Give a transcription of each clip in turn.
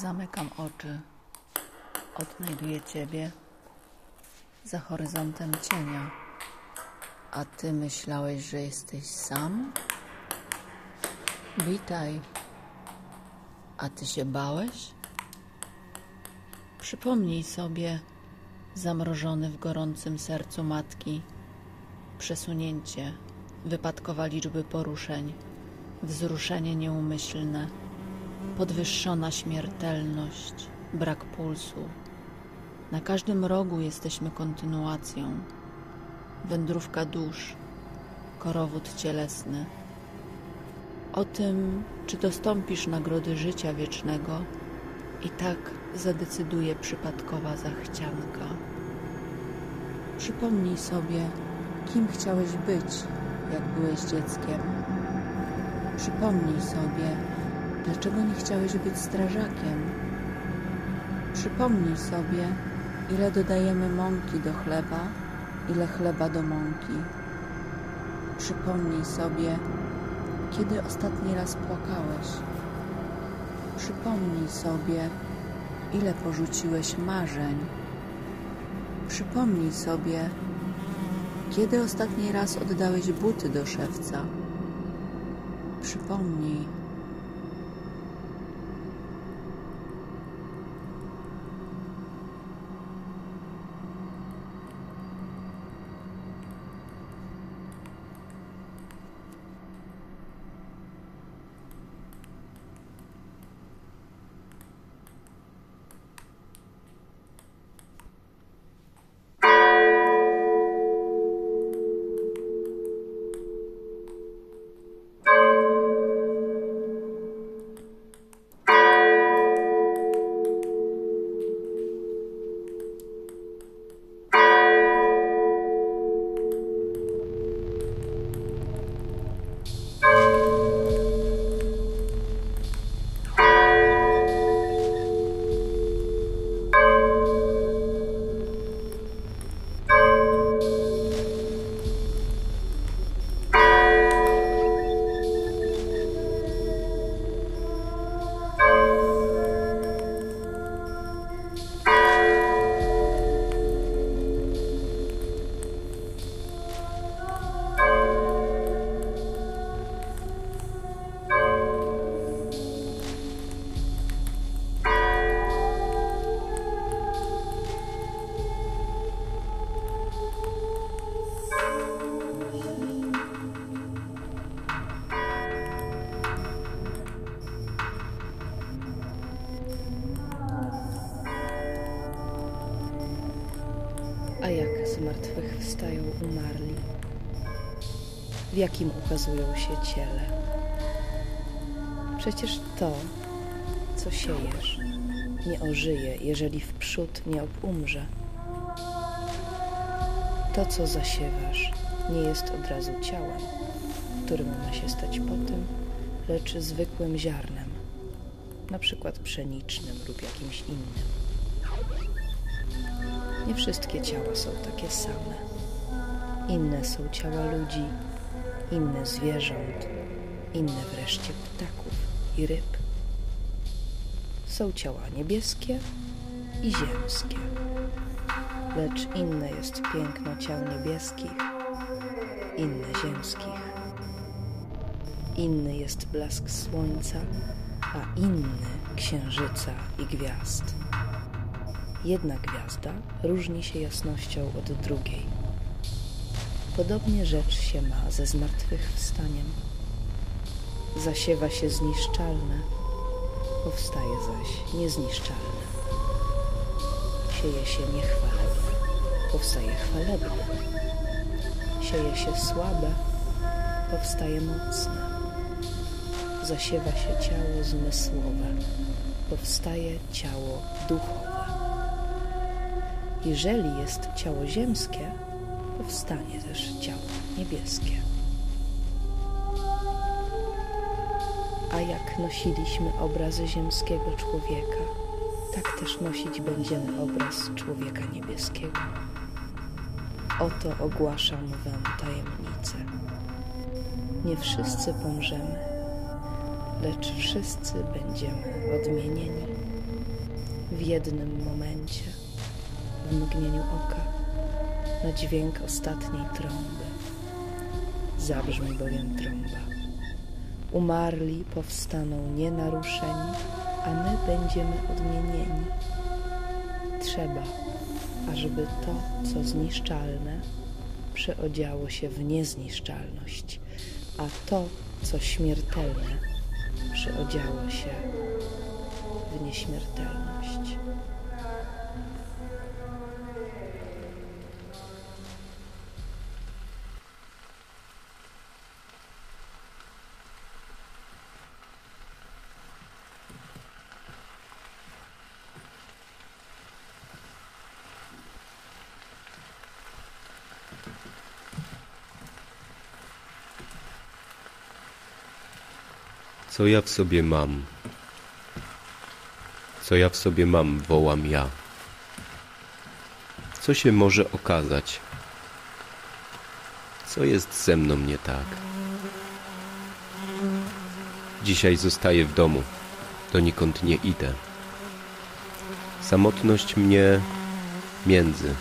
Zamykam oczy. Odnajduję Ciebie za horyzontem cienia. A Ty myślałeś, że jesteś sam? Witaj. A Ty się bałeś? Przypomnij sobie, zamrożony w gorącym sercu matki, przesunięcie, wypadkowa liczby poruszeń, wzruszenie nieumyślne, podwyższona śmiertelność, brak pulsu. Na każdym rogu jesteśmy kontynuacją. Wędrówka dusz, korowód cielesny. O tym, czy dostąpisz nagrody życia wiecznego, i tak zadecyduje przypadkowa zachcianka. Przypomnij sobie, kim chciałeś być, jak byłeś dzieckiem. Przypomnij sobie, dlaczego nie chciałeś być strażakiem. Przypomnij sobie, ile dodajemy mąki do chleba, ile chleba do mąki. Przypomnij sobie, kiedy ostatni raz płakałeś. Przypomnij sobie, ile porzuciłeś marzeń. Przypomnij sobie, kiedy ostatni raz oddałeś buty do szewca. Przypomnij, Jak zmartwychwstają umarli? W jakim ukazują się ciele? Przecież to, co siejesz, nie ożyje, jeżeli wprzód nie obumrze. To, co zasiewasz, nie jest od razu ciałem, którym ma się stać potem, lecz zwykłym ziarnem, na przykład pszenicznym lub jakimś innym. Nie wszystkie ciała są takie same. Inne są ciała ludzi, inne zwierząt, inne wreszcie ptaków i ryb. Są ciała niebieskie i ziemskie, lecz inne jest piękno ciał niebieskich, inne ziemskich. Inny jest blask słońca, a inny księżyca i gwiazd. Jedna gwiazda różni się jasnością od drugiej. Podobnie rzecz się ma ze zmartwychwstaniem. Zasiewa się zniszczalne, powstaje zaś niezniszczalne. Sieje się niechwalebne, powstaje chwalebne. Sieje się słabe, powstaje mocne. Zasiewa się ciało zmysłowe, powstaje ciało duchowe. Jeżeli jest ciało ziemskie, powstanie też ciało niebieskie. A jak nosiliśmy obrazy ziemskiego człowieka, tak też nosić będziemy obraz człowieka niebieskiego. Oto ogłaszam Wam tajemnicę. Nie wszyscy pomrzemy, lecz wszyscy będziemy odmienieni w jednym momencie, w mgnieniu oka, na dźwięk ostatniej trąby. Zabrzmi bowiem trąba. Umarli powstaną nienaruszeni, a my będziemy odmienieni. Trzeba, ażeby to, co zniszczalne, przeodziało się w niezniszczalność, a to, co śmiertelne, przeodziało się w nieśmiertelność. Co ja w sobie mam? Co ja w sobie mam, wołam ja. Co się może okazać? Co jest ze mną nie tak? Dzisiaj zostaję w domu, donikąd nie idę. Samotność mnie między.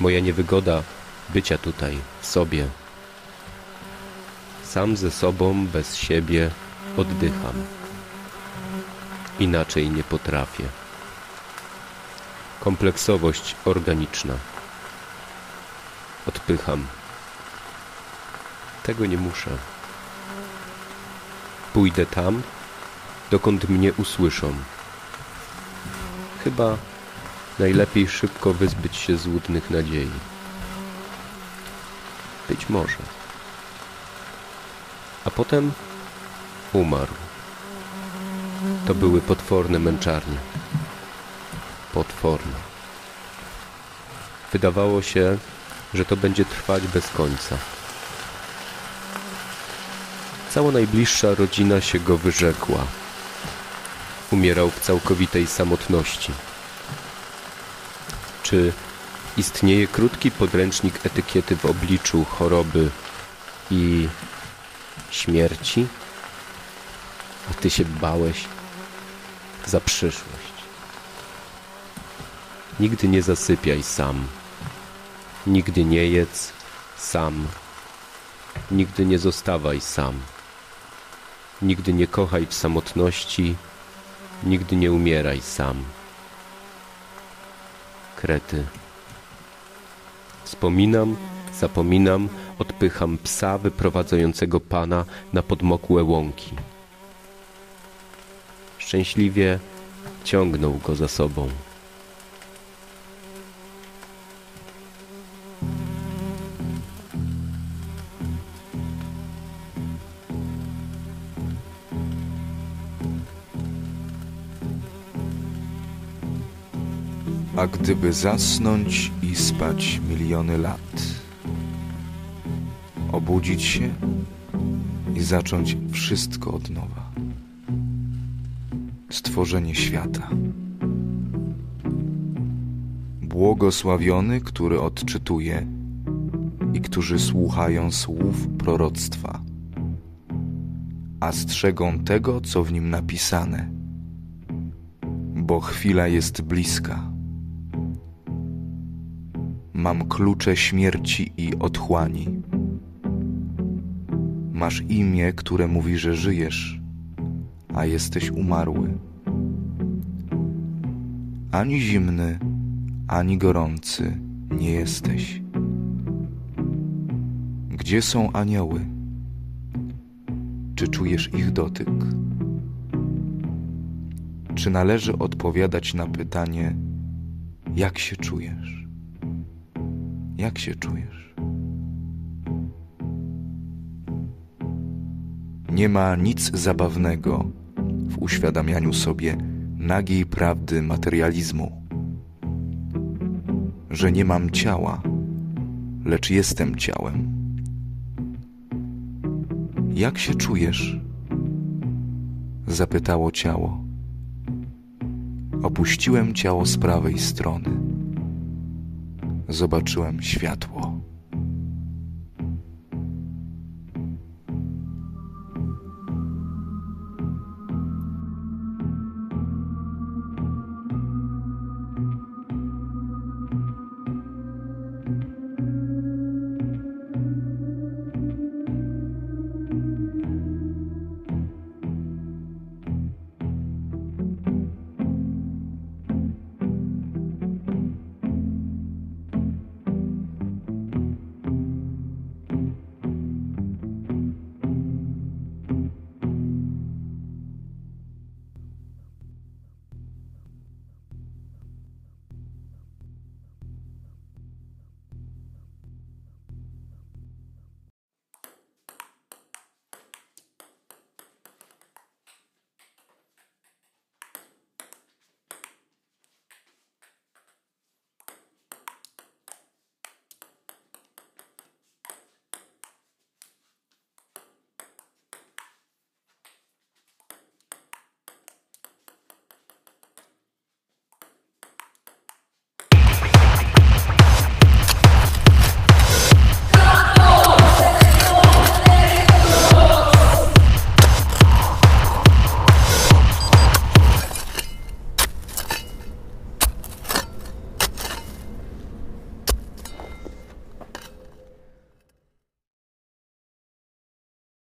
Moja niewygoda bycia tutaj, w sobie. Sam ze sobą, bez siebie oddycham. Inaczej nie potrafię. Kompleksowość organiczna. Odpycham. Tego nie muszę. Pójdę tam, dokąd mnie usłyszą. Chyba najlepiej szybko wyzbyć się złudnych nadziei. Być może. A potem umarł. To były potworne męczarnie. Potworne. Wydawało się, że to będzie trwać bez końca. Cała najbliższa rodzina się go wyrzekła. Umierał w całkowitej samotności. Czy istnieje krótki podręcznik etykiety w obliczu choroby i śmierci? A ty się bałeś za przyszłość. Nigdy nie zasypiaj sam. Nigdy nie jedz sam. Nigdy nie zostawaj sam. Nigdy nie kochaj w samotności. Nigdy nie umieraj sam. Krety. Wspominam, zapominam, odpycham psa wyprowadzającego pana na podmokłe łąki. Szczęśliwie ciągnął go za sobą. A gdyby zasnąć i spać miliony lat, obudzić się i zacząć wszystko od nowa. Stworzenie świata. Błogosławiony, który odczytuje i którzy słuchają słów proroctwa, a strzegą tego, co w nim napisane, bo chwila jest bliska. Mam klucze śmierci i otchłani. Masz imię, które mówi, że żyjesz, a jesteś umarły. Ani zimny, ani gorący nie jesteś. Gdzie są anioły? Czy czujesz ich dotyk? Czy należy odpowiadać na pytanie, jak się czujesz? Jak się czujesz? Nie ma nic zabawnego w uświadamianiu sobie nagiej prawdy materializmu, że nie mam ciała, lecz jestem ciałem. Jak się czujesz? Zapytało ciało. Opuściłem ciało z prawej strony. Zobaczyłem światło.